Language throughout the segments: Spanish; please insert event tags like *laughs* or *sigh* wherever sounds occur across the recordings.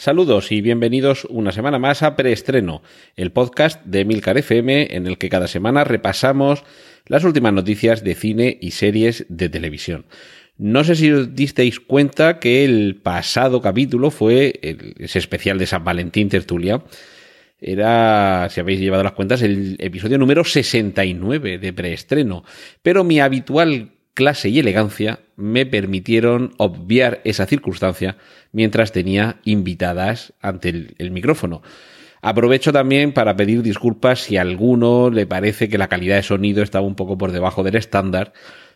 Saludos y bienvenidos una semana más a Preestreno, el podcast de Milcar FM en el que cada semana repasamos las últimas noticias de cine y series de televisión. No sé si os disteis cuenta que el pasado capítulo fue ese especial de San Valentín Tertulia. Era, si habéis llevado las cuentas, el episodio número 69 de preestreno. Pero mi habitual clase y elegancia me permitieron obviar esa circunstancia mientras tenía invitadas ante el, micrófono. Aprovecho también para pedir disculpas si a alguno le parece que la calidad de sonido estaba un poco por debajo del estándar,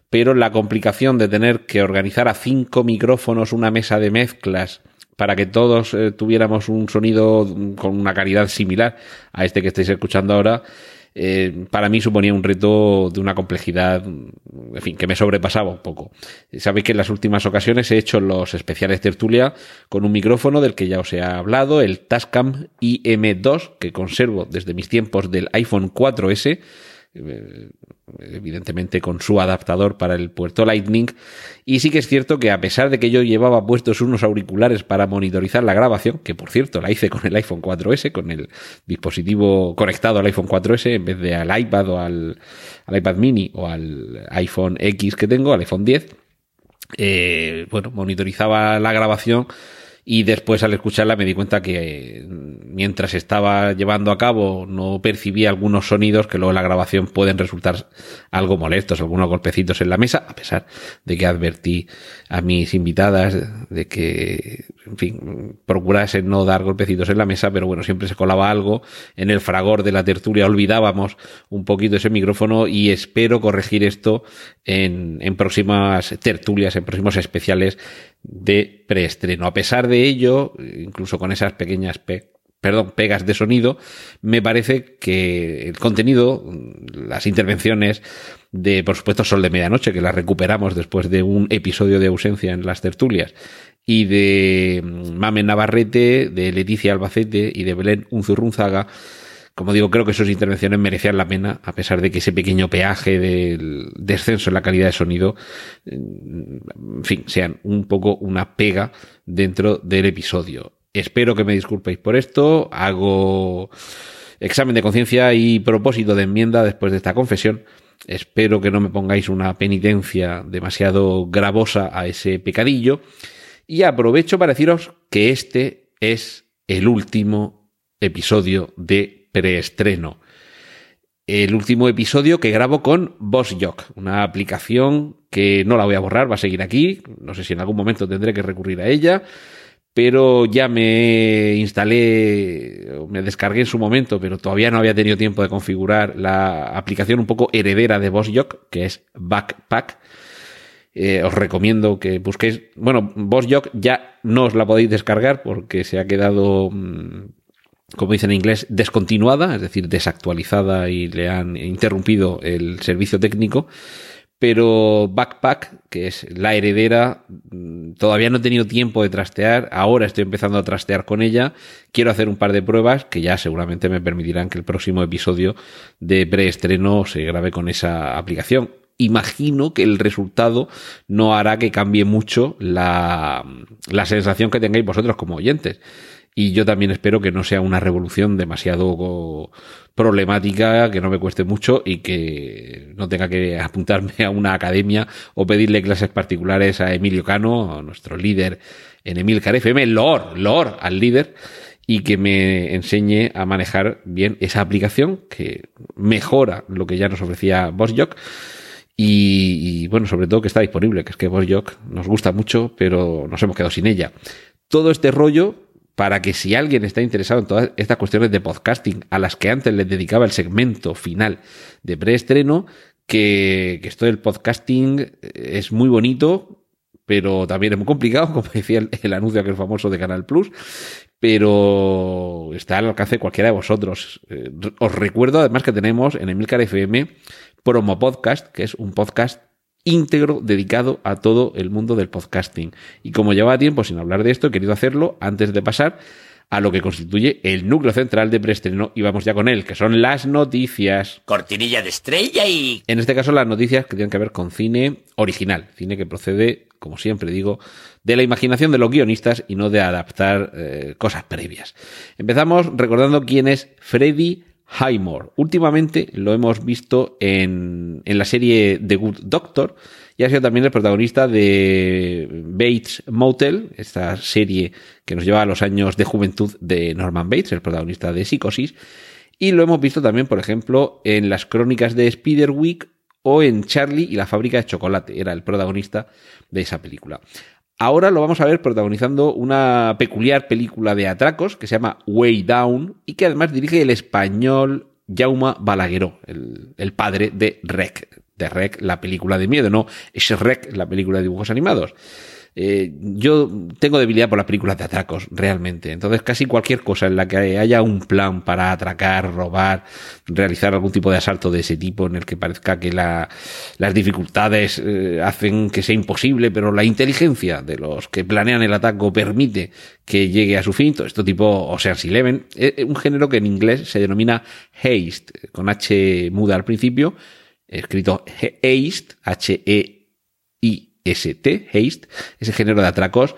pero la complicación de tener que organizar a cinco micrófonos una mesa de mezclas para que todos eh, tuviéramos un sonido con una calidad similar a este que estáis escuchando ahora, eh, para mí suponía un reto de una complejidad, en fin, que me sobrepasaba un poco. Sabéis que en las últimas ocasiones he hecho los especiales tertulia con un micrófono del que ya os he hablado, el Tascam IM2, que conservo desde mis tiempos del iPhone 4S, eh, evidentemente con su adaptador para el puerto Lightning. Y sí que es cierto que a pesar de que yo llevaba puestos unos auriculares para monitorizar la grabación, que por cierto la hice con el iPhone 4S, con el dispositivo conectado al iPhone 4S en vez de al iPad o al, al iPad mini o al iPhone X que tengo, al iPhone 10, eh, bueno, monitorizaba la grabación y después al escucharla me di cuenta que mientras estaba llevando a cabo no percibía algunos sonidos que luego en la grabación pueden resultar algo molestos, algunos golpecitos en la mesa, a pesar de que advertí a mis invitadas de que, en fin, procurasen no dar golpecitos en la mesa, pero bueno, siempre se colaba algo. En el fragor de la tertulia olvidábamos un poquito ese micrófono y espero corregir esto en, próximas tertulias, en próximos especiales de preestreno. A pesar de ello, incluso con esas pequeñas pe perdón, pegas de sonido, me parece que el contenido, las intervenciones de, por supuesto, Sol de Medianoche, que las recuperamos después de un episodio de ausencia en las tertulias, y de Mame Navarrete, de Leticia Albacete y de Belén Unzurrunzaga, como digo, creo que sus intervenciones merecían la pena, a pesar de que ese pequeño peaje del descenso en la calidad de sonido, en fin, sean un poco una pega dentro del episodio. Espero que me disculpéis por esto, hago examen de conciencia y propósito de enmienda después de esta confesión. Espero que no me pongáis una penitencia demasiado gravosa a ese pecadillo. Y aprovecho para deciros que este es el último episodio de preestreno. El último episodio que grabo con BossJock, una aplicación que no la voy a borrar, va a seguir aquí. No sé si en algún momento tendré que recurrir a ella, pero ya me instalé, me descargué en su momento, pero todavía no había tenido tiempo de configurar la aplicación un poco heredera de BossJock, que es Backpack. Eh, os recomiendo que busquéis. Bueno, BossJock ya no os la podéis descargar porque se ha quedado. mmm, como dicen en inglés, descontinuada, es decir, desactualizada y le han interrumpido el servicio técnico. Pero Backpack, que es la heredera, todavía no he tenido tiempo de trastear. Ahora estoy empezando a trastear con ella. Quiero hacer un par de pruebas que ya seguramente me permitirán que el próximo episodio de preestreno se grabe con esa aplicación. Imagino que el resultado no hará que cambie mucho la, la sensación que tengáis vosotros como oyentes. Y yo también espero que no sea una revolución demasiado problemática, que no me cueste mucho y que no tenga que apuntarme a una academia o pedirle clases particulares a Emilio Cano, nuestro líder en Emilcar FM, Lord, Lord al líder, y que me enseñe a manejar bien esa aplicación que mejora lo que ya nos ofrecía BossJock. Y, y bueno, sobre todo que está disponible, que es que BossJock nos gusta mucho, pero nos hemos quedado sin ella. Todo este rollo para que si alguien está interesado en todas estas cuestiones de podcasting a las que antes les dedicaba el segmento final de preestreno, que, que esto del podcasting es muy bonito, pero también es muy complicado, *laughs* como decía el, el anuncio aquel famoso de Canal Plus, pero está al alcance de cualquiera de vosotros. Eh, os recuerdo además que tenemos en Emilcar FM Promo Podcast, que es un podcast íntegro dedicado a todo el mundo del podcasting. Y como llevaba tiempo sin hablar de esto, he querido hacerlo antes de pasar a lo que constituye el núcleo central de preestreno y vamos ya con él, que son las noticias. Cortinilla de estrella y... En este caso las noticias que tienen que ver con cine original, cine que procede, como siempre digo, de la imaginación de los guionistas y no de adaptar eh, cosas previas. Empezamos recordando quién es Freddy Highmore. Últimamente lo hemos visto en, en la serie The Good Doctor y ha sido también el protagonista de Bates Motel, esta serie que nos lleva a los años de juventud de Norman Bates, el protagonista de Psicosis. Y lo hemos visto también, por ejemplo, en las crónicas de Spiderwick o en Charlie y la fábrica de chocolate. Era el protagonista de esa película. Ahora lo vamos a ver protagonizando una peculiar película de atracos que se llama Way Down y que además dirige el español Jaume Balagueró, el, el padre de Rec, de Rec, la película de miedo, no es Rec, la película de dibujos animados. Eh, yo tengo debilidad por las películas de atracos, realmente. Entonces, casi cualquier cosa en la que haya un plan para atracar, robar, realizar algún tipo de asalto de ese tipo, en el que parezca que la, las dificultades eh, hacen que sea imposible, pero la inteligencia de los que planean el ataque permite que llegue a su fin, todo esto tipo Ocean's Eleven, es un género que en inglés se denomina haste, con H muda al principio, escrito haste, H-E-I ST, Haste, ese género de atracos,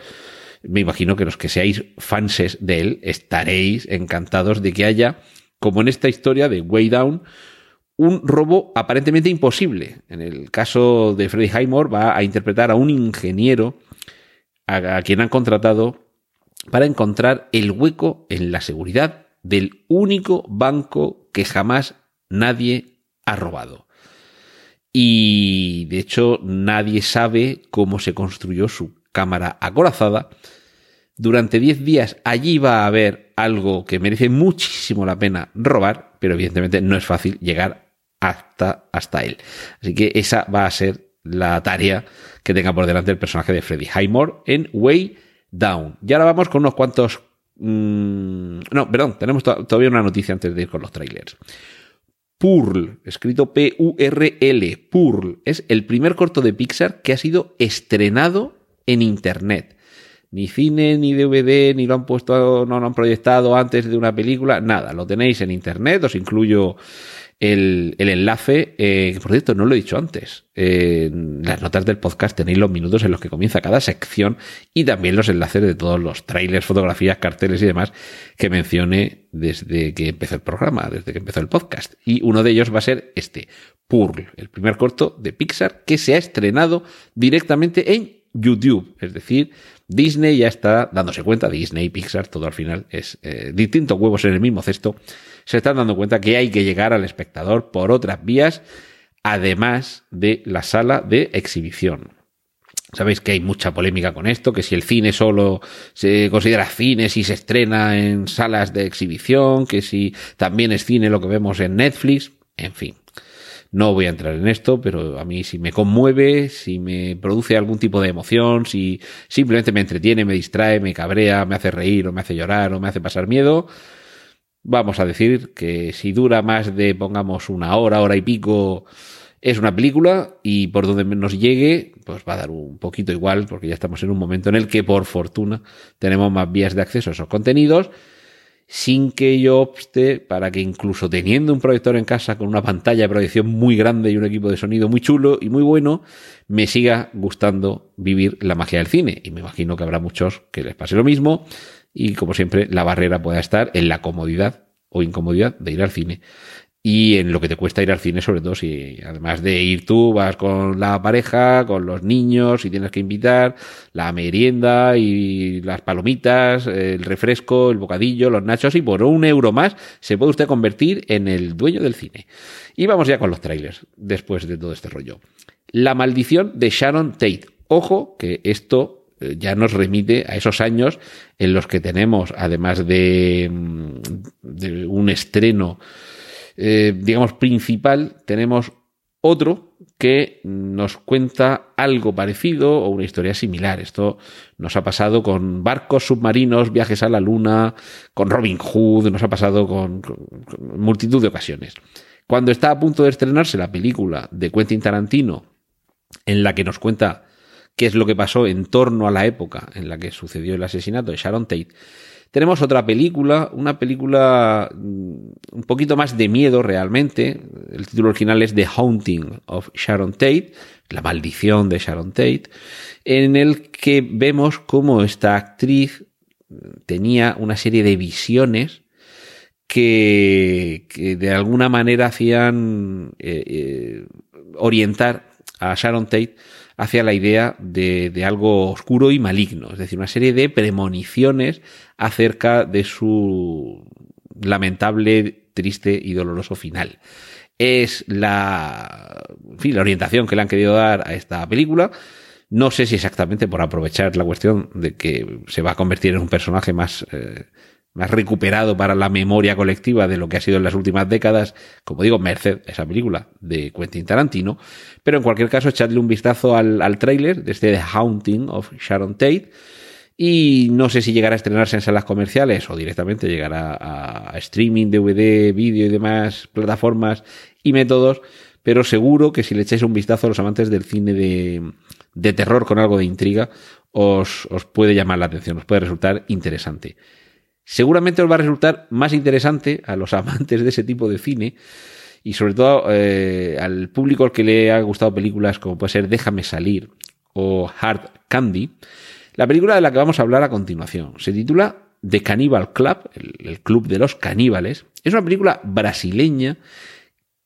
me imagino que los que seáis fanses de él estaréis encantados de que haya, como en esta historia de Way Down, un robo aparentemente imposible. En el caso de Freddy Highmore va a interpretar a un ingeniero a, quien han contratado para encontrar el hueco en la seguridad del único banco que jamás nadie ha robado y de hecho nadie sabe cómo se construyó su cámara acorazada. Durante 10 días allí va a haber algo que merece muchísimo la pena robar, pero evidentemente no es fácil llegar hasta, hasta él. Así que esa va a ser la tarea que tenga por delante el personaje de Freddy Highmore en Way Down. Y ahora vamos con unos cuantos... Mmm, no, perdón, tenemos todavía una noticia antes de ir con los trailers. Purl, escrito P-U-R-L, Purl, es el primer corto de Pixar que ha sido estrenado en Internet. Ni cine, ni DVD, ni lo han puesto, no lo han proyectado antes de una película, nada, lo tenéis en Internet, os incluyo el, enlace, eh, que por cierto no lo he dicho antes. en las notas del podcast tenéis los minutos en los que comienza cada sección y también los enlaces de todos los trailers, fotografías, carteles y demás que mencioné desde que empezó el programa, desde que empezó el podcast. Y uno de ellos va a ser este, Purl, el primer corto de Pixar que se ha estrenado directamente en YouTube. Es decir, Disney ya está dándose cuenta, Disney Pixar, todo al final es eh, distintos huevos en el mismo cesto se están dando cuenta que hay que llegar al espectador por otras vías, además de la sala de exhibición. Sabéis que hay mucha polémica con esto, que si el cine solo se considera cine si se estrena en salas de exhibición, que si también es cine lo que vemos en Netflix, en fin. No voy a entrar en esto, pero a mí si me conmueve, si me produce algún tipo de emoción, si simplemente me entretiene, me distrae, me cabrea, me hace reír o me hace llorar o me hace pasar miedo, vamos a decir que si dura más de, pongamos, una hora, hora y pico, es una película y por donde nos llegue, pues va a dar un poquito igual, porque ya estamos en un momento en el que, por fortuna, tenemos más vías de acceso a esos contenidos, sin que yo opte para que incluso teniendo un proyector en casa con una pantalla de proyección muy grande y un equipo de sonido muy chulo y muy bueno, me siga gustando vivir la magia del cine. Y me imagino que habrá muchos que les pase lo mismo y como siempre la barrera pueda estar en la comodidad o incomodidad de ir al cine y en lo que te cuesta ir al cine, sobre todo si además de ir tú, vas con la pareja, con los niños y tienes que invitar la merienda y las palomitas, el refresco, el bocadillo, los nachos y por un euro más se puede usted convertir en el dueño del cine. Y vamos ya con los trailers, después de todo este rollo. La maldición de Sharon Tate. Ojo que esto eh, ya nos remite a esos años en los que tenemos, además de, mm, un estreno, eh, digamos, principal, tenemos otro que nos cuenta algo parecido o una historia similar. Esto nos ha pasado con barcos submarinos, viajes a la luna, con Robin Hood, nos ha pasado con multitud de ocasiones. Cuando está a punto de estrenarse la película de Quentin Tarantino, en la que nos cuenta qué es lo que pasó en torno a la época en la que sucedió el asesinato de Sharon Tate, tenemos otra película, una película mm, un poquito más de miedo realmente. El título original es The Haunting of Sharon Tate, la maldición de Sharon Tate, en el que vemos cómo esta actriz tenía una serie de visiones que, de alguna manera hacían eh, eh, orientar a Sharon Tate hacia la idea de, de, algo oscuro y maligno, es decir, una serie de premoniciones acerca de su lamentable, triste y doloroso final. Es la, en fin, la orientación que le han querido dar a esta película. No sé si exactamente por aprovechar la cuestión de que se va a convertir en un personaje más eh, más recuperado para la memoria colectiva de lo que ha sido en las últimas décadas, como digo, merced esa película de Quentin Tarantino, pero en cualquier caso echadle un vistazo al, al tráiler de este The Haunting of Sharon Tate. Y no sé si llegará a estrenarse en salas comerciales o directamente llegará a, streaming, DVD, vídeo y demás plataformas y métodos, pero seguro que si le echáis un vistazo a los amantes del cine de, de terror con algo de intriga, os, os puede llamar la atención, os puede resultar interesante seguramente os va a resultar más interesante a los *laughs* amantes de ese tipo de cine y sobre todo eh, al público al que le ha gustado películas como puede ser Déjame salir o Hard Candy, la película de la que vamos a hablar a continuación. Se titula The Cannibal Club, el, club de los caníbales. Es una película brasileña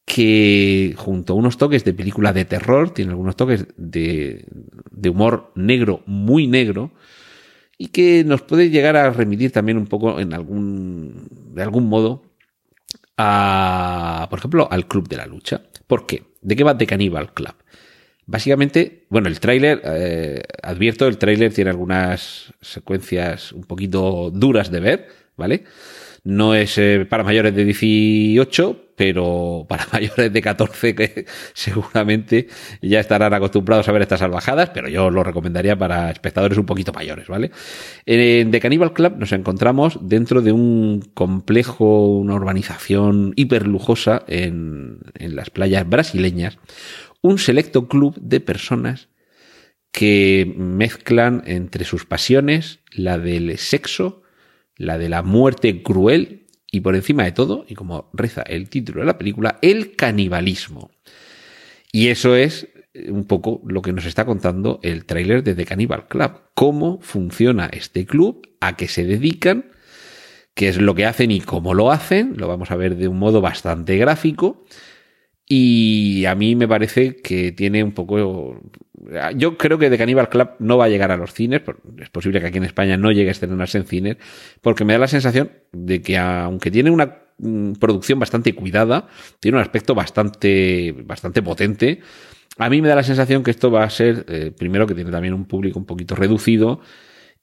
que junto a unos toques de película de terror, tiene algunos toques de, de humor negro, muy negro, y que nos puede llegar a remitir también un poco en algún, de algún modo a, por ejemplo, al Club de la Lucha. ¿Por qué? ¿De qué va The Cannibal Club? Básicamente, bueno, el tráiler, eh, advierto, el tráiler tiene algunas secuencias un poquito duras de ver, ¿vale? No es eh, para mayores de 18, pero para *laughs* mayores de 14 que seguramente ya estarán acostumbrados a ver estas salvajadas, pero yo lo recomendaría para espectadores un poquito mayores, ¿vale? En The Cannibal Club nos encontramos dentro de un complejo, una urbanización hiperlujosa en, en las playas brasileñas, un selecto club de personas que mezclan entre sus pasiones la del sexo, la de la muerte cruel y por encima de todo, y como reza el título de la película, el canibalismo. Y eso es eh, un poco lo que nos está contando el tráiler de The Cannibal Club. Cómo funciona este club, a qué se dedican, qué es lo que hacen y cómo lo hacen. Lo vamos a ver de un modo bastante gráfico. Y a mí me parece que tiene un poco yo creo que The Cannibal Club no va a llegar a los cines, es posible que aquí en España no llegue a estrenarse en cines, porque me da la sensación de que aunque tiene una mm, producción bastante cuidada, tiene un aspecto bastante, bastante potente, a mí me da la sensación que esto va a ser, eh, primero que tiene también un público un poquito reducido,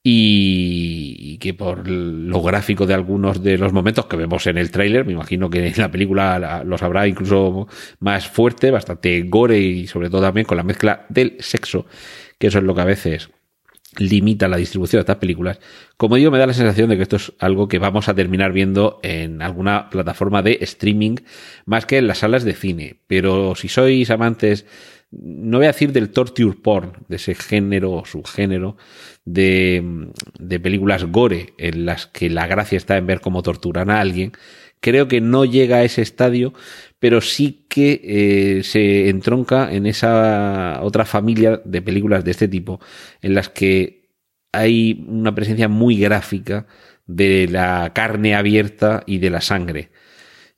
y, que por lo gráfico de algunos de los momentos que vemos en el tráiler, me imagino que en la película los habrá incluso más fuerte, bastante gore y sobre todo también con la mezcla del sexo, que eso es lo que a veces limita la distribución de estas películas. Como digo, me da la sensación de que esto es algo que vamos a terminar viendo en alguna plataforma de streaming más que en las salas de cine. Pero si sois amantes no voy a decir del torture porn, de ese género o subgénero de, películas gore en las que la gracia está en ver cómo torturan a alguien, creo que no llega a ese estadio, pero sí que eh, se entronca en esa otra familia de películas de este tipo, en las que hay una presencia muy gráfica de la carne abierta y de la sangre.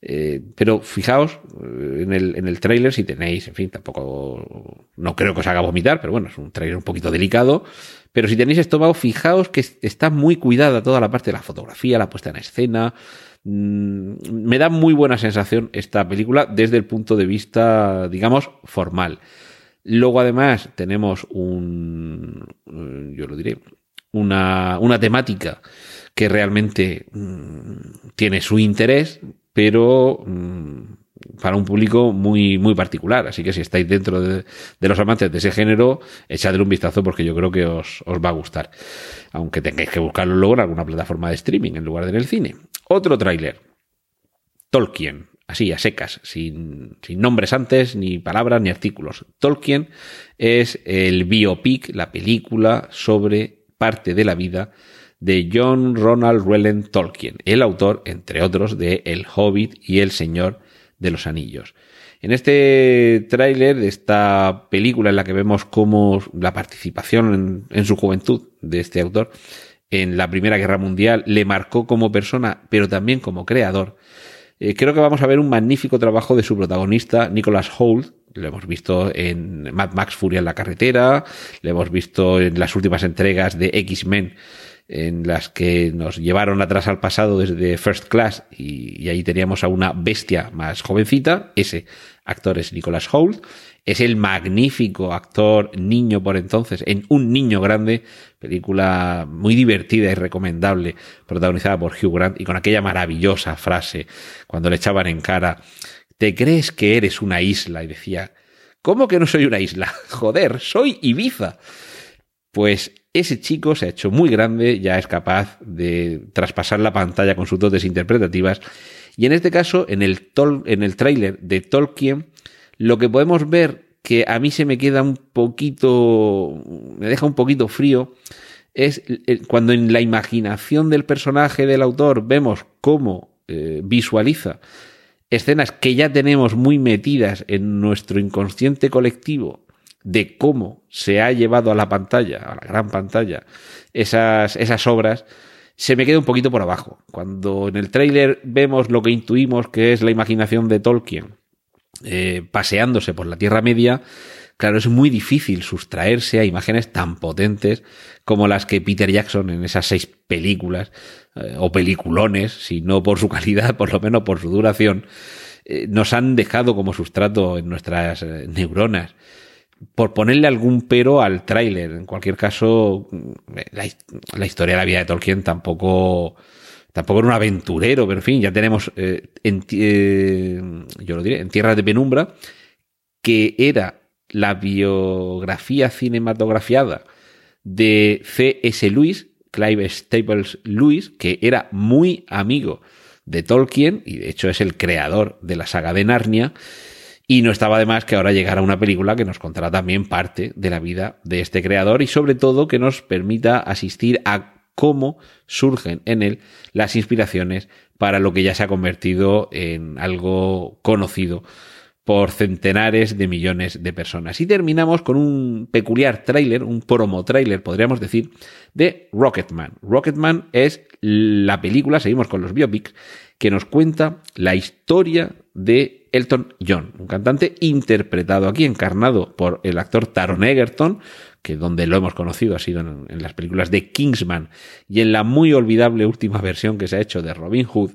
Eh, pero fijaos eh, en el, en el trailer si tenéis, en fin, tampoco, no creo que os haga vomitar, pero bueno, es un trailer un poquito delicado. Pero si tenéis estómago, fijaos que está muy cuidada toda la parte de la fotografía, la puesta en escena. Mm, me da muy buena sensación esta película desde el punto de vista, digamos, formal. Luego, además, tenemos un, eh, yo lo diré, una, una temática que realmente mm, tiene su interés, pero mm, para un público muy, muy particular. Así que si estáis dentro de, los amantes de ese género, echadle un vistazo porque yo creo que os, os va a gustar. Aunque tengáis que buscarlo luego en alguna plataforma de streaming en lugar de en el cine. Otro tráiler. Tolkien, así, a secas, sin, sin, nombres antes, ni palabras, ni artículos. Tolkien es el biopic, la película sobre parte de la vida de John Ronald Reuel Tolkien, el autor, entre otros, de El Hobbit y El Señor de los Anillos. En este tráiler de esta película en la que vemos cómo la participación en, su juventud de este autor en la Primera Guerra Mundial le marcó como persona, pero también como creador, eh, creo que vamos a ver un magnífico trabajo de su protagonista, Nicholas Holt. Lo hemos visto en Mad Max Furia en la carretera, lo hemos visto en las últimas entregas de X-Men en las que nos llevaron atrás al pasado desde First Class y, ahí teníamos a una bestia más jovencita, ese actor es Nicholas Holt, es el magnífico actor niño por entonces en Un niño grande, película muy divertida y recomendable, protagonizada por Hugh Grant y con aquella maravillosa frase cuando le echaban en cara, ¿te crees que eres una isla? Y decía, ¿cómo que no soy una isla? *laughs* Joder, soy Ibiza. Pues ese chico se ha hecho muy grande, ya es capaz de traspasar la pantalla con sus dotes interpretativas. Y en este caso, en el, en el tráiler de Tolkien, lo que podemos ver que a mí se me queda un poquito, me deja un poquito frío, es cuando en la imaginación del personaje del autor vemos cómo eh, visualiza escenas que ya tenemos muy metidas en nuestro inconsciente colectivo de cómo se ha llevado a la pantalla, a la gran pantalla, esas, esas obras, se me queda un poquito por abajo. Cuando en el tráiler vemos lo que intuimos que es la imaginación de Tolkien eh, paseándose por la Tierra Media, claro, es muy difícil sustraerse a imágenes tan potentes como las que Peter Jackson en esas seis películas, eh, o peliculones, si no por su calidad, *laughs* por lo menos por su duración, eh, nos han dejado como sustrato en nuestras neuronas por ponerle algún pero al tráiler. En cualquier caso, la, historia de la vida de Tolkien tampoco, tampoco era un aventurero, pero en fin, ya tenemos eh, en, eh, yo lo diré, en Tierra de Penumbra, que era la biografía cinematografiada de C.S. Lewis, Clive Staples Lewis, que era muy amigo de Tolkien y de hecho es el creador de la saga de Narnia y no estaba de más que ahora llegara una película que nos contará también parte de la vida de este creador y sobre todo que nos permita asistir a cómo surgen en él las inspiraciones para lo que ya se ha convertido en algo conocido por centenares de millones de personas. Y terminamos con un peculiar tráiler, un promo tráiler, podríamos decir, de Rocketman. Rocketman es la película, seguimos con los biopics, que nos cuenta la historia de Elton John, un cantante interpretado aquí, encarnado por el actor Taron Egerton, que donde lo hemos conocido ha sido en, las películas de Kingsman y en la muy olvidable última versión que se ha hecho de Robin Hood.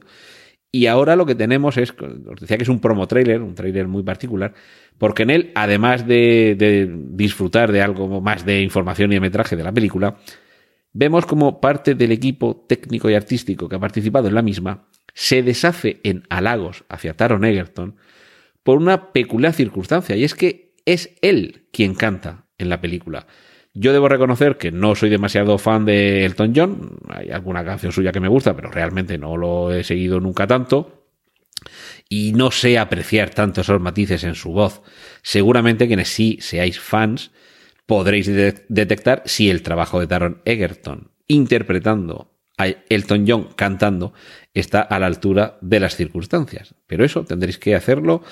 Y ahora lo que tenemos es, os decía que es un promo trailer, un trailer muy particular, porque en él, además de, de disfrutar de algo más de información y de metraje de la película, vemos como parte del equipo técnico y artístico que ha participado en la misma se deshace en halagos hacia Taron Egerton por una peculiar circunstancia, y es que es él quien canta en la película. Yo debo reconocer que no soy demasiado fan de Elton John, hay alguna canción suya que me gusta, pero realmente no lo he seguido nunca tanto, y no sé apreciar tanto esos matices en su voz. Seguramente quienes sí seáis fans podréis detectar si el trabajo de Taron Egerton interpretando a Elton John cantando está a la altura de las circunstancias. Pero eso tendréis que hacerlo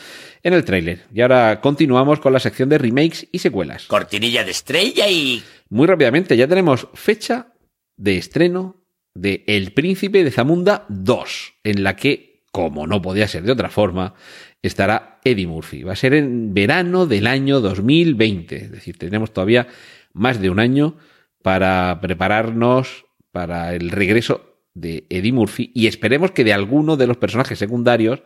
en el tráiler. Y ahora continuamos con la sección de remakes y secuelas. Cortinilla de estrella y... Muy rápidamente, ya tenemos fecha de estreno de El Príncipe de Zamunda 2, en la que, como no podía ser de otra forma, estará Eddie Murphy. Va a ser en verano del año 2020. Es decir, tenemos todavía más de un año para prepararnos para el regreso de Eddie Murphy y esperemos que de alguno de los personajes secundarios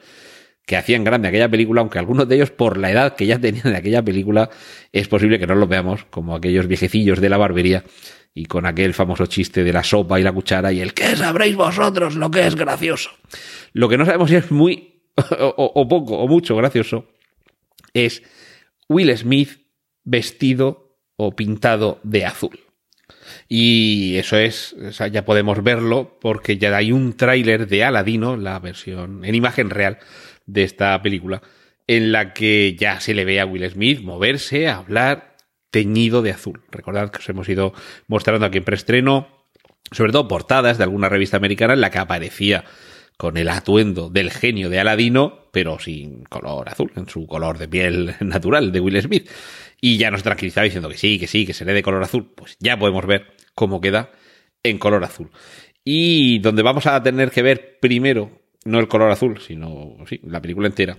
que hacían grande aquella película, aunque algunos de ellos por la edad que ya tenían de aquella película, es posible que no los veamos como aquellos viejecillos de la barbería y con aquel famoso chiste de la sopa y la cuchara y el que sabréis vosotros lo que es gracioso. Lo que no sabemos si es muy *laughs* o poco o mucho gracioso es Will Smith vestido o pintado de azul. Y eso es, o sea, ya podemos verlo porque ya hay un tráiler de Aladino, la versión en imagen real, de esta película, en la que ya se le ve a Will Smith moverse, hablar, teñido de azul. Recordad que os hemos ido mostrando aquí en preestreno, sobre todo portadas de alguna revista americana en la que aparecía con el atuendo del genio de Aladino, pero sin color azul, en su color de piel *laughs* natural de Will Smith. Y ya nos tranquilizaba diciendo que sí, que sí, que seré de color azul. Pues ya podemos ver cómo queda en color azul. Y donde vamos a tener que ver primero, no el color azul, sino sí, la película entera,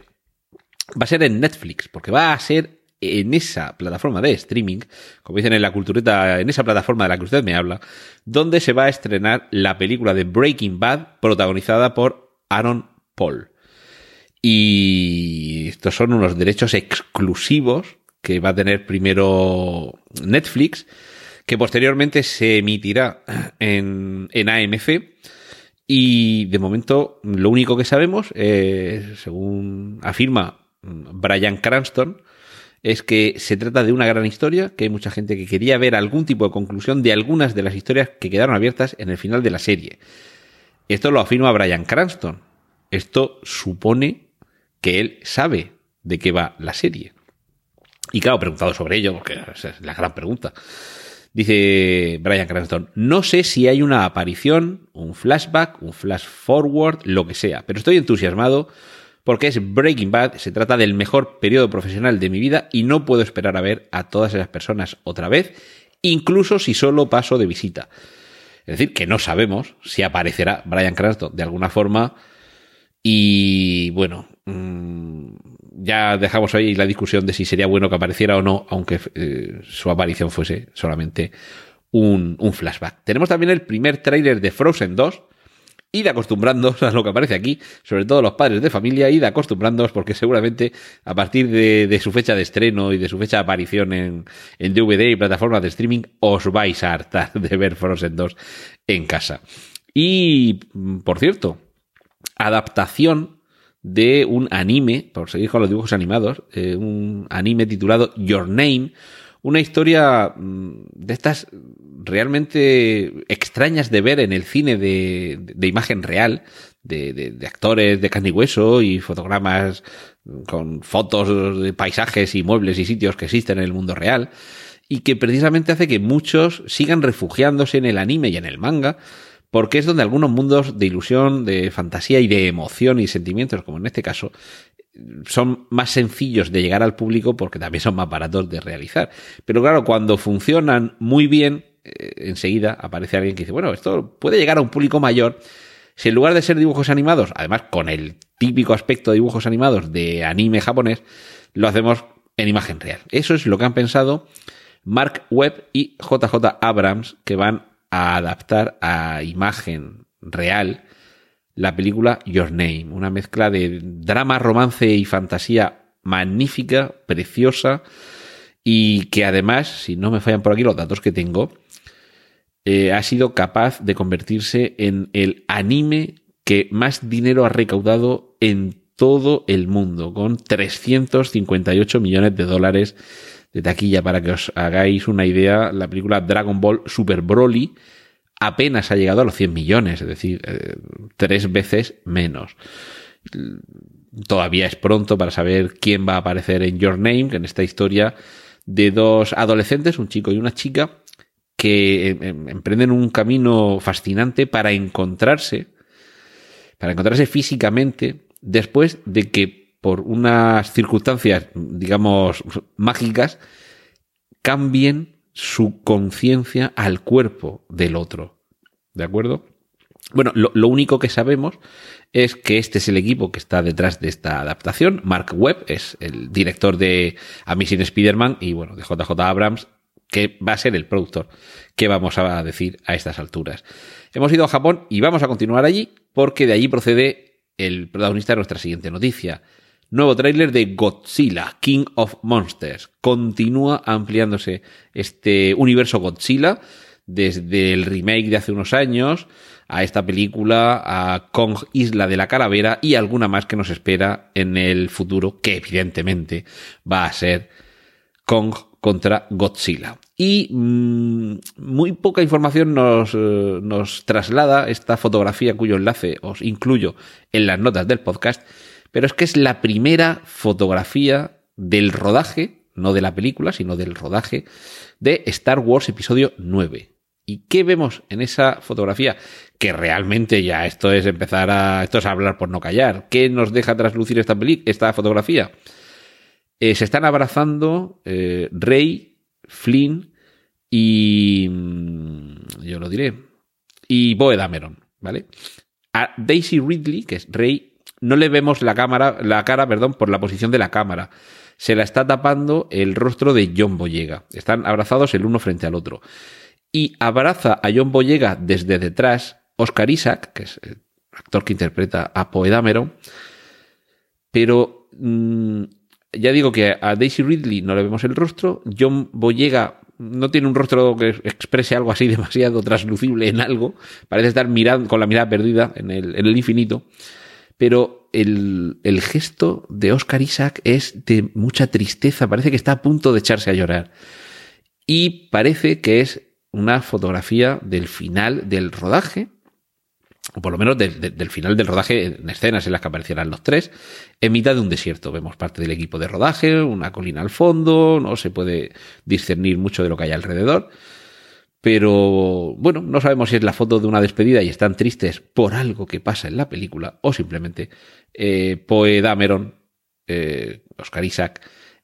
va a ser en Netflix, porque va a ser en esa plataforma de streaming, como dicen en la cultureta, en esa plataforma de la que usted me habla, donde se va a estrenar la película de Breaking Bad protagonizada por Aaron Paul. Y estos son unos derechos exclusivos que va a tener primero Netflix, que posteriormente se emitirá en, en AMC. Y de momento lo único que sabemos, eh, según afirma Brian Cranston, es que se trata de una gran historia, que hay mucha gente que quería ver algún tipo de conclusión de algunas de las historias que quedaron abiertas en el final de la serie. Esto lo afirma Brian Cranston. Esto supone que él sabe de qué va la serie. Y claro, preguntado sobre ello, porque esa es la gran pregunta. Dice Brian Cranston, no sé si hay una aparición, un flashback, un flash forward, lo que sea, pero estoy entusiasmado porque es Breaking Bad, se trata del mejor periodo profesional de mi vida y no puedo esperar a ver a todas esas personas otra vez, incluso si solo paso de visita. Es decir, que no sabemos si aparecerá Brian Cranston de alguna forma y bueno, mm, ya dejamos ahí la discusión de si sería bueno que apareciera o no, aunque eh, su aparición fuese solamente un, un flashback. Tenemos también el primer tráiler de Frozen 2, id acostumbrándoos a lo que aparece aquí, sobre todo los padres de familia, id acostumbrándoos porque seguramente a partir de, su fecha de estreno y de su fecha de aparición en, en DVD y plataformas de streaming os vais a hartar de ver Frozen 2 en casa. Y, por cierto, adaptación de un anime, por seguir con los dibujos animados, eh, un anime titulado Your Name, una historia mm, de estas realmente extrañas de ver en el cine de, imagen real, de, de, de, actores de carne y hueso y fotogramas con fotos de paisajes y muebles y sitios que existen en el mundo real, y que precisamente hace que muchos sigan refugiándose en el anime y en el manga, porque es donde algunos mundos de ilusión, de fantasía y de emoción y sentimientos, como en este caso, son más sencillos de llegar al público porque también son más baratos de realizar. Pero claro, cuando funcionan muy bien, eh, enseguida aparece alguien que dice, bueno, esto puede llegar a un público mayor. Si en lugar de ser dibujos animados, además con el típico aspecto de dibujos animados de anime japonés, lo hacemos en imagen real. Eso es lo que han pensado Mark Webb y JJ Abrams, que van a adaptar a imagen real la película Your Name, una mezcla de drama, romance y fantasía magnífica, preciosa y que además, si no me fallan por aquí los datos que tengo, eh, ha sido capaz de convertirse en el anime que más dinero ha recaudado en todo el mundo, con 358 millones de dólares de taquilla. Para que os hagáis una idea, la película Dragon Ball Super Broly apenas ha llegado a los 100 millones, es decir, eh, tres veces menos. Todavía es pronto para saber quién va a aparecer en Your Name, en esta historia de dos adolescentes, un chico y una chica, que em, em, emprenden un camino fascinante para encontrarse, para encontrarse físicamente, después de que por unas circunstancias, digamos, mágicas, cambien su conciencia al cuerpo del otro. ¿De acuerdo? Bueno, lo, único que sabemos es que este es el equipo que está detrás de esta adaptación. Mark Webb es el director de Amazing Spider-Man y bueno, de JJ Abrams, que va a ser el productor. ¿Qué vamos a decir a estas alturas? Hemos ido a Japón y vamos a continuar allí porque de allí procede el protagonista de nuestra siguiente noticia. Nuevo tráiler de Godzilla, King of Monsters. Continúa ampliándose este universo Godzilla desde el remake de hace unos años a esta película, a Kong Isla de la Calavera y alguna más que nos espera en el futuro, que evidentemente va a ser Kong contra Godzilla. Y mmm, muy poca información nos, eh, nos traslada esta fotografía cuyo enlace os incluyo en las notas del podcast pero es que es la primera fotografía del rodaje, no de la película, sino del rodaje de Star Wars Episodio 9. ¿Y qué vemos en esa fotografía? Que realmente ya esto es empezar a. Esto es hablar por no callar. ¿Qué nos deja traslucir esta, esta fotografía? Eh, se están abrazando eh, Rey, Flynn y. Mm, yo lo diré. Y Boe Dameron, ¿vale? A Daisy Ridley, que es Rey, no le vemos la cámara, la cara, perdón, por la posición de la cámara. Se la está tapando el rostro de John Boyega. Están abrazados el uno frente al otro. Y abraza a John Boyega desde detrás Oscar Isaac, que es el actor que interpreta a Poedameron, pero mm, ya digo que a Daisy Ridley no le vemos el rostro, John Boyega no tiene un rostro que exprese algo así *laughs* demasiado traslucible en algo, parece estar mirando con la mirada perdida en el, en el infinito, pero el, el, gesto de Oscar Isaac es de mucha tristeza, parece que está a punto de echarse a llorar. Y parece que es una fotografía del final del rodaje, o por lo menos del final del rodaje en escenas en las que aparecieran los tres, en mitad de un desierto. Vemos parte del equipo de rodaje, una colina al fondo, no se puede discernir mucho de lo que hay alrededor. Pero bueno, no sabemos si es la foto de una despedida y están tristes por algo que pasa en la película o simplemente eh, Poe Dameron, eh, Oscar Isaac,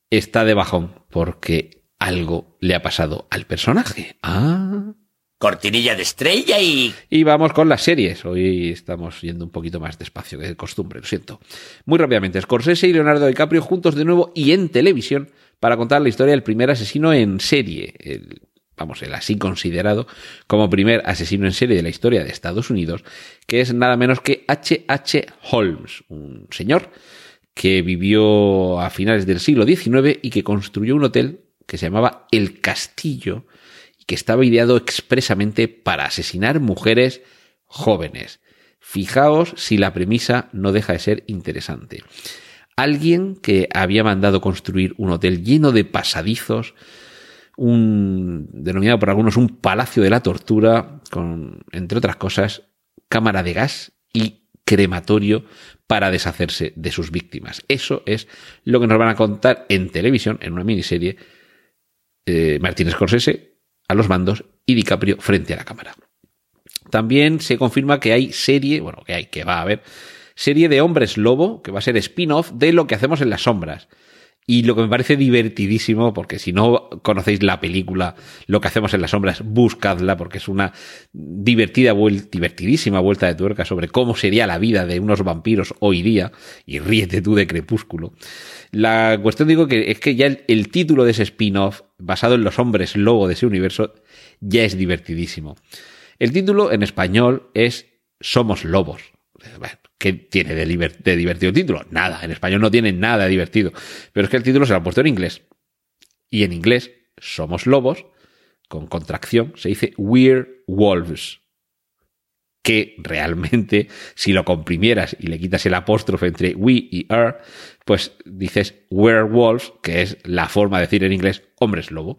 está de bajón porque algo le ha pasado al personaje. Ah. Cortinilla de estrella y... Y vamos con las series. Hoy estamos yendo un poquito más despacio que de costumbre, lo siento. Muy rápidamente, Scorsese y Leonardo DiCaprio juntos de nuevo y en televisión para contar la historia del primer asesino en serie. El, vamos, el así considerado como primer asesino en serie de la historia de Estados Unidos, que es nada menos que H.H. H. Holmes, un señor que vivió a finales del siglo XIX y que construyó un hotel que se llamaba El Castillo y que estaba ideado expresamente para asesinar mujeres jóvenes. Fijaos si la premisa no deja de ser interesante. Alguien que había mandado construir un hotel lleno de pasadizos, un denominado por algunos un palacio de la tortura, con, entre otras cosas, cámara de gas y crematorio para deshacerse de sus víctimas. Eso es lo que nos van a contar en televisión, en una miniserie, eh, Martín Scorsese a los mandos y DiCaprio frente a la cámara. También se confirma que hay serie, bueno, que hay, que va a haber, serie de Hombres Lobo, que va a ser spin-off de lo que hacemos en las sombras. Y lo que me parece divertidísimo, porque si no conocéis la película, lo que hacemos en las sombras, buscadla, porque es una divertida vuelta, divertidísima vuelta de tuerca sobre cómo sería la vida de unos vampiros hoy día, y ríete tú de Crepúsculo. La cuestión digo que es que ya el, título de ese spin-off, basado en los hombres lobo de ese universo, ya es divertidísimo. El título en español es Somos Lobos. ¿Qué tiene de, divertido el título? Nada, en español no tiene nada divertido. Pero es que el título se lo ha puesto en inglés. Y en inglés, somos lobos, con contracción, se dice We're Wolves. Que realmente, si lo comprimieras y le quitas el apóstrofe entre we y are, pues dices werewolves, que es la forma de decir en inglés hombres lobo.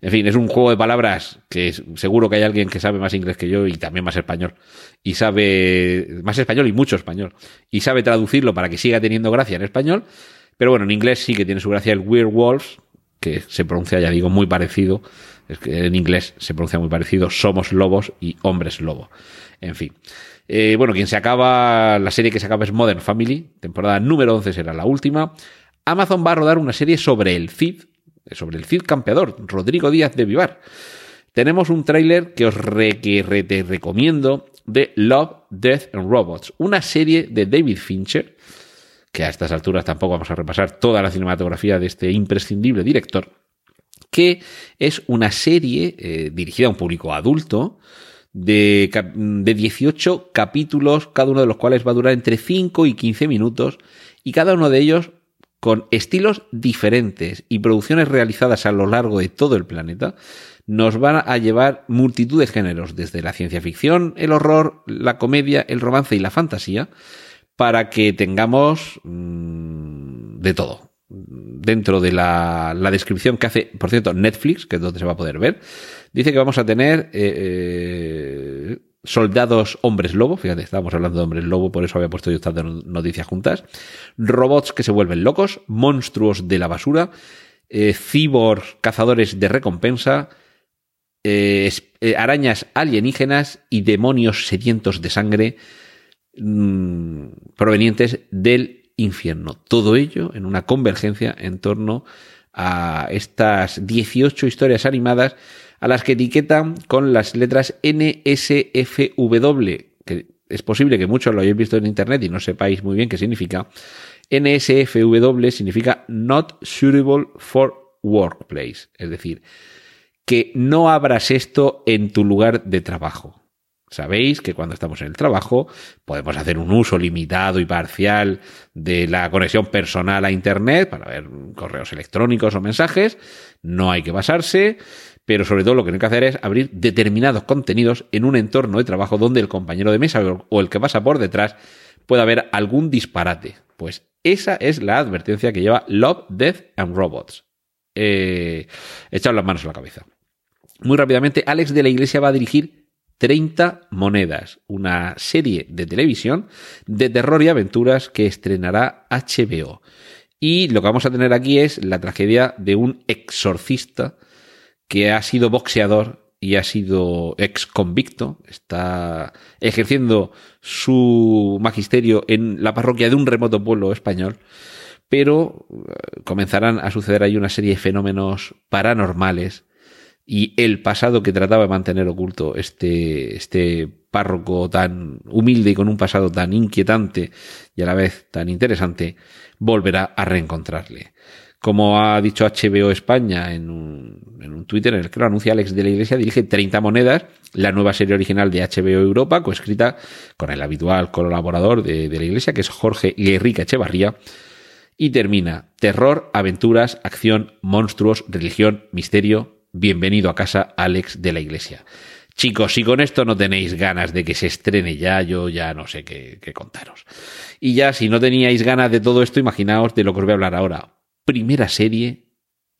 En fin, es un juego de palabras que seguro que hay alguien que sabe más inglés que yo y también más español. Y sabe más español y mucho español. Y sabe traducirlo para que siga teniendo gracia en español. Pero bueno, en inglés sí que tiene su gracia el werewolves, que se pronuncia, ya digo, muy parecido. Es que en inglés se pronuncia muy parecido. Somos lobos y hombres lobo. En fin. Eh, bueno, quien se acaba, la serie que se acaba es Modern Family. Temporada número 11 será la última. Amazon va a rodar una serie sobre el Cid, sobre el Cid campeador, Rodrigo Díaz de Vivar. Tenemos un tráiler que os recomiendo de Love, Death and Robots, una serie de David Fincher, que a estas alturas tampoco vamos a repasar toda la cinematografía de este imprescindible director, que es una serie eh, dirigida a un público adulto, de, de 18 capítulos, cada uno de los cuales va a durar entre 5 y 15 minutos, y cada uno de ellos con estilos diferentes y producciones realizadas a lo largo de todo el planeta, nos van a llevar multitud de géneros, desde la ciencia ficción, el horror, la comedia, el romance y la fantasía, para que tengamos mm, de todo. Dentro de la, la, descripción que hace, por cierto, Netflix, que es donde se va a poder ver, dice que vamos a tener eh, eh soldados hombres lobo, fíjate, estábamos hablando de hombres lobo, por eso había puesto yo estas noticias juntas, robots que se vuelven locos, monstruos de la basura, eh, cazadores de recompensa, eh, eh, arañas alienígenas y demonios sedientos de sangre mm, provenientes del infierno. Todo ello en una convergencia en torno a estas 18 historias animadas a las que etiquetan con las letras NSFW, que es posible que muchos lo hayáis visto en internet y no sepáis muy bien qué significa. NSFW significa Not Suitable for Workplace, es decir, que no abras esto en tu lugar de trabajo. Sabéis que cuando estamos en el trabajo podemos hacer un uso limitado y parcial de la conexión personal a Internet para ver correos electrónicos o mensajes. No hay que basarse, pero sobre todo lo que no hay que hacer es abrir determinados contenidos en un entorno de trabajo donde el compañero de mesa o el que pasa por detrás pueda haber algún disparate. Pues esa es la advertencia que lleva Love, Death and Robots. Eh, las manos a la cabeza. Muy rápidamente, Alex de la Iglesia va a dirigir 30 Monedas, una serie de televisión de terror y aventuras que estrenará HBO. Y lo que vamos a tener aquí es la tragedia de un exorcista que ha sido boxeador y ha sido ex convicto, está ejerciendo su magisterio en la parroquia de un remoto pueblo español, pero eh, comenzarán a suceder ahí una serie de fenómenos paranormales y el pasado que trataba de mantener oculto este, este párroco tan humilde y con un pasado tan inquietante y a la vez tan interesante, volverá a reencontrarle. Como ha dicho HBO España en un, en un Twitter en el que lo anuncia Alex de la Iglesia, dirige 30 monedas, la nueva serie original de HBO Europa, coescrita con el habitual colaborador de, de la Iglesia, que es Jorge Guerrica Echevarría, y termina terror, aventuras, acción, monstruos, religión, misterio, bienvenido a casa Alex de la Iglesia. Chicos, si con esto no tenéis ganas de que se estrene ya, yo ya no sé qué, contaros. Y ya, si no teníais ganas de todo esto, imaginaos de lo que os voy a hablar ahora. Primera serie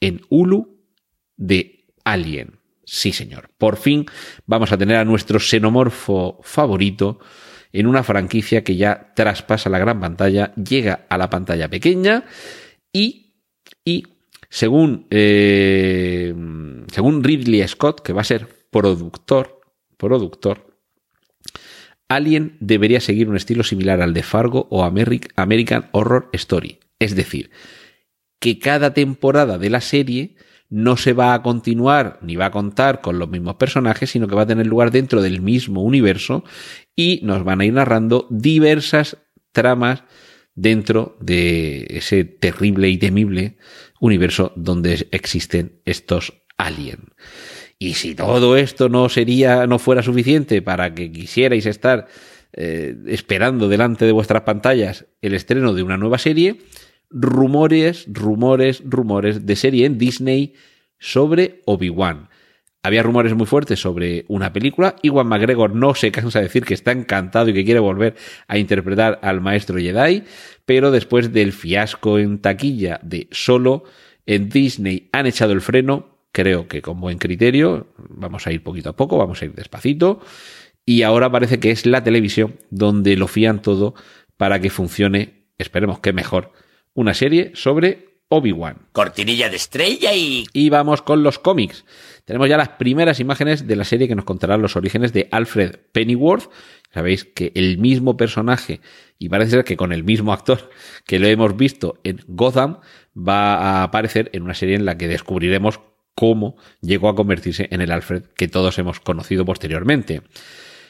en Hulu de Alien. Sí, señor. Por fin vamos a tener a nuestro xenomorfo favorito en una franquicia que ya traspasa la gran pantalla, llega a la pantalla pequeña y, y según, eh, según Ridley Scott, que va a ser productor, productor, Alien debería seguir un estilo similar al de Fargo o American Horror Story. Es decir, que cada temporada de la serie no se va a continuar ni va a contar con los mismos personajes, sino que va a tener lugar dentro del mismo universo y nos van a ir narrando diversas tramas dentro de ese terrible y temible universo donde existen estos aliens. Y si todo esto no sería, no fuera suficiente para que quisierais estar eh, esperando delante de vuestras pantallas el estreno de una nueva serie, rumores, rumores, rumores de serie en Disney sobre Obi-Wan. Había rumores muy fuertes sobre una película. Iwan McGregor no se cansa de decir que está encantado y que quiere volver a interpretar al maestro Jedi, pero después del fiasco en taquilla de Solo, en Disney han echado el freno, creo que con buen criterio. Vamos a ir poquito a poco, vamos a ir despacito. Y ahora parece que es la televisión donde lo fían todo para que funcione, esperemos que mejor, una serie sobre Obi-Wan. Cortinilla de estrella y... Y vamos con los cómics. Tenemos ya las primeras imágenes de la serie que nos contarán los orígenes de Alfred Pennyworth. Sabéis que el mismo personaje, y parece ser que con el mismo actor que lo hemos visto en Gotham, va a aparecer en una serie en la que descubriremos cómo llegó a convertirse en el Alfred que todos hemos conocido posteriormente.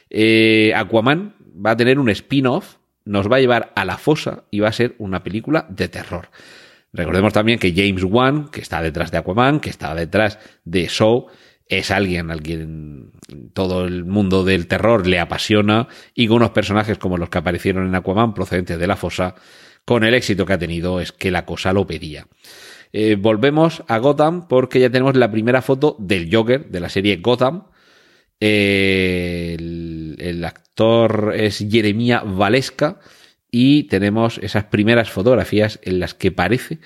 Eh, Aquaman va a tener un spin-off, nos va a llevar a la fosa y va a ser una película de terror. Recordemos también que James Wan, que está detrás de Aquaman, que está detrás de Show, es alguien al quien todo el mundo del terror le apasiona y con unos personajes como los que aparecieron en Aquaman procedentes de la fosa, con el éxito que ha tenido es que la cosa lo pedía. Eh, volvemos a Gotham porque ya tenemos la primera foto del Joker de la serie Gotham. Eh, el, actor es Jeremia Valesca y tenemos esas primeras fotografías en las que parece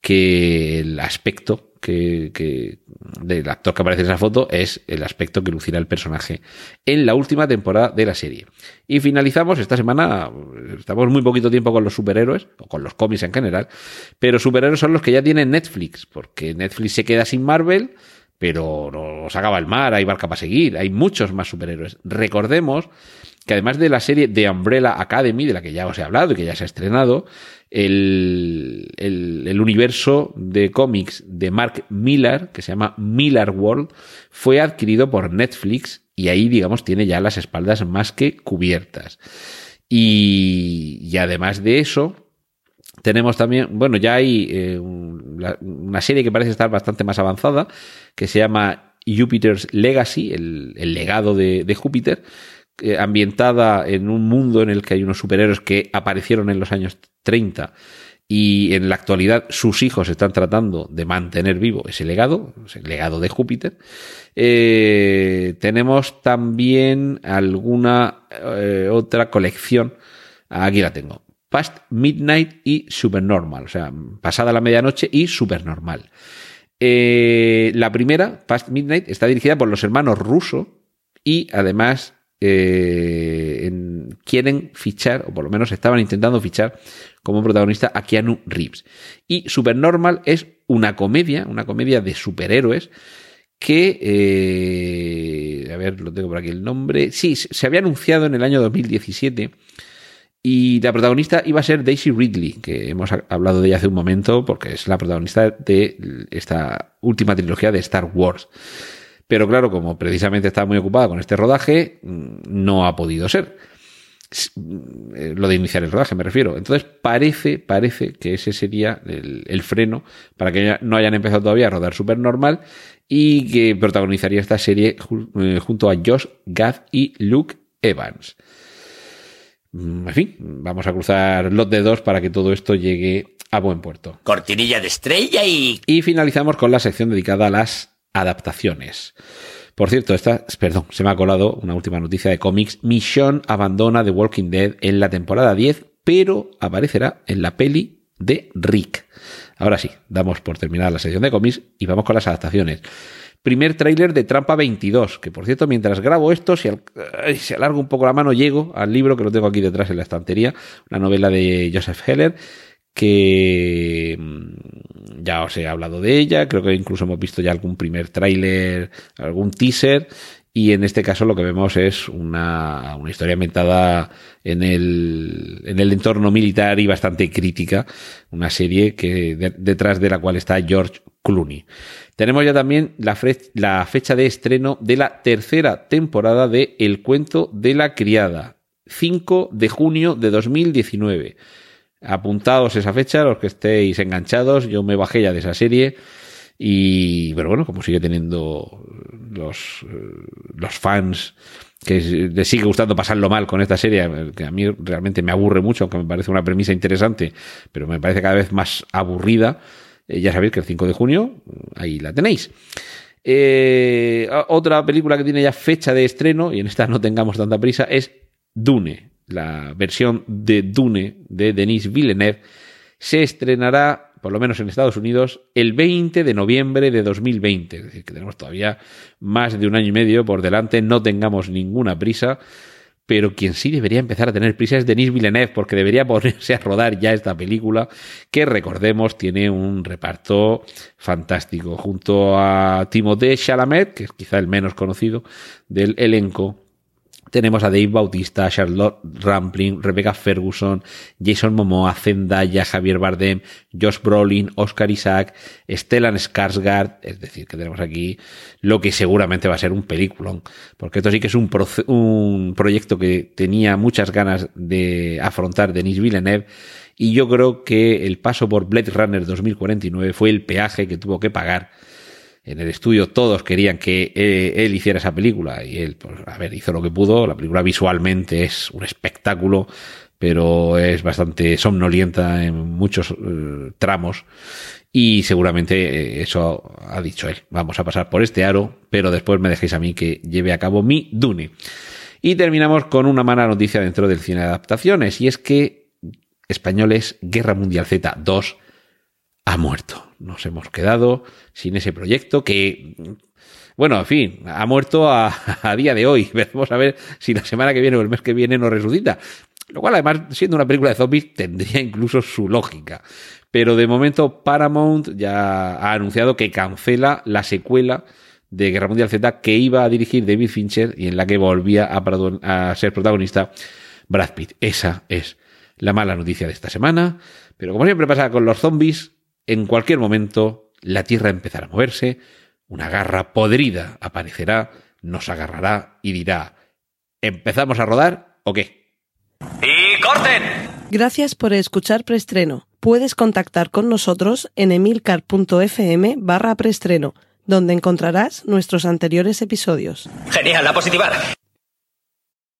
que el aspecto que, que, del actor que aparece en esa foto es el aspecto que lucirá el personaje en la última temporada de la serie. Y finalizamos esta semana, estamos muy poquito tiempo con los superhéroes, o con los cómics en general, pero superhéroes son los que ya tienen Netflix, porque Netflix se queda sin Marvel, pero nos acaba el mar, hay barca para seguir, hay muchos más superhéroes. Recordemos que además de la serie The Umbrella Academy, de la que ya os he hablado y que ya se ha estrenado, el, el, universo de cómics de Mark Millar, que se llama Millar World, fue adquirido por Netflix y ahí, digamos, tiene ya las espaldas más que cubiertas. Y, y además de eso, tenemos también, bueno, ya hay eh, una serie que parece estar bastante más avanzada, que se llama Jupiter's Legacy, el, legado de, Júpiter, eh, ambientada en un mundo en el que hay unos superhéroes que aparecieron en los años 30 y en la actualidad sus hijos están tratando de mantener vivo ese legado, ese legado de Júpiter. Eh, tenemos también alguna otra colección, aquí la tengo, Past Midnight y Supernormal, o sea, pasada la medianoche y Supernormal. Eh, la primera, Past Midnight, está dirigida por los hermanos Russo y además eh, quieren fichar, o por lo menos estaban intentando fichar como protagonista a Keanu Reeves. Y Supernormal es una comedia, una comedia de superhéroes que, eh, a ver, lo tengo por aquí el nombre, sí, se había anunciado en el año 2017 y la protagonista iba a ser Daisy Ridley, que hemos hablado de ella hace un momento porque es la protagonista de esta última trilogía de Star Wars. Pero claro, como precisamente estaba muy ocupada con este rodaje, mm, no ha podido ser. Eh, lo de iniciar el rodaje, me refiero. Entonces parece, parece que ese sería el, freno para que no hayan empezado todavía a rodar super normal y que protagonizaría esta serie eh, junto a Josh Gad y Luke Evans. En fin, vamos a cruzar los dedos para que todo esto llegue a buen puerto. Cortinilla de estrella y... Y finalizamos con la sección dedicada a las adaptaciones. Por cierto, esta, perdón, se me ha colado una última noticia de cómics. Mission abandona The Walking Dead en la temporada 10, pero aparecerá en la peli de Rick. Ahora sí, damos por terminada la sección de cómics y vamos con las adaptaciones. Primer tráiler de Trampa 22, que por cierto, mientras grabo esto, si, se alarga un poco la mano, llego al libro que lo tengo aquí detrás en la estantería, una novela de Joseph Heller, que mm, ya os he hablado de ella, creo que incluso hemos visto ya algún primer tráiler, algún teaser, y en este caso lo que vemos es una, una historia ambientada en el, en el entorno militar y bastante crítica, una serie que detrás de la cual está George Clooney. Tenemos ya también la, fecha de estreno de la tercera temporada de El cuento de la criada, 5 de junio de 2019 apuntados esa fecha, los que estéis enganchados, yo me bajé ya de esa serie y, pero bueno, como sigue teniendo los, los fans que les sigue gustando pasarlo mal con esta serie, que a mí realmente me aburre mucho, aunque me parece una premisa interesante, pero me parece cada vez más aburrida, eh, ya sabéis que el 5 de junio, ahí la tenéis. Eh, otra película que tiene ya fecha de estreno, y en esta no tengamos tanta prisa, es Dune, la versión de Dune de Denis Villeneuve, se estrenará, por lo menos en Estados Unidos, el 20 de noviembre de 2020. Es decir, que tenemos todavía más de un año y medio por delante, no tengamos ninguna prisa. Pero quien sí debería empezar a tener prisa es Denis Villeneuve, porque debería *laughs* ponerse a rodar ya esta película, que recordemos tiene un reparto fantástico, junto a Timothée Chalamet, que es quizá el menos conocido del elenco, tenemos a Dave Bautista, Charlotte Rampling, Rebecca Ferguson, Jason Momoa, Zendaya, Javier Bardem, Josh Brolin, Oscar Isaac, Stellan Skarsgård, es decir, que tenemos aquí lo que seguramente va a ser un peliculón, porque esto sí que es un, un proyecto que tenía muchas ganas de afrontar Denis Villeneuve y yo creo que el paso por Blade Runner 2049 fue el peaje que tuvo que pagar en el estudio todos querían que eh, él, hiciera esa película y él, pues, a ver, hizo lo que pudo. La película visualmente es un espectáculo, pero es bastante somnolienta en muchos eh, tramos y seguramente eh, eso ha dicho él. Vamos a pasar por este aro, pero después me dejéis a mí que lleve a cabo mi Dune. Y terminamos con una mala noticia dentro del cine de adaptaciones y es que Españoles Guerra Mundial Z 2 ha muerto. Nos hemos quedado sin ese proyecto que, bueno, en fin, ha muerto a, a día de hoy. *laughs* Vamos a ver si la semana que viene o el mes que viene nos resucita. Lo cual, además, siendo una película de zombies, tendría incluso su lógica. Pero de momento Paramount ya ha anunciado que cancela la secuela de Guerra Mundial Z que iba a dirigir David Fincher y en la que volvía a, a ser protagonista Brad Pitt. Esa es la mala noticia de esta semana. Pero como siempre pasa con los zombies, en cualquier momento la Tierra empezará a moverse, una garra podrida aparecerá, nos agarrará y dirá, ¿empezamos a rodar o qué? ¡Y corten! Gracias por escuchar Preestreno. Puedes contactar con nosotros en emilcar.fm barra preestreno, donde encontrarás nuestros anteriores episodios. Genial, la positiva.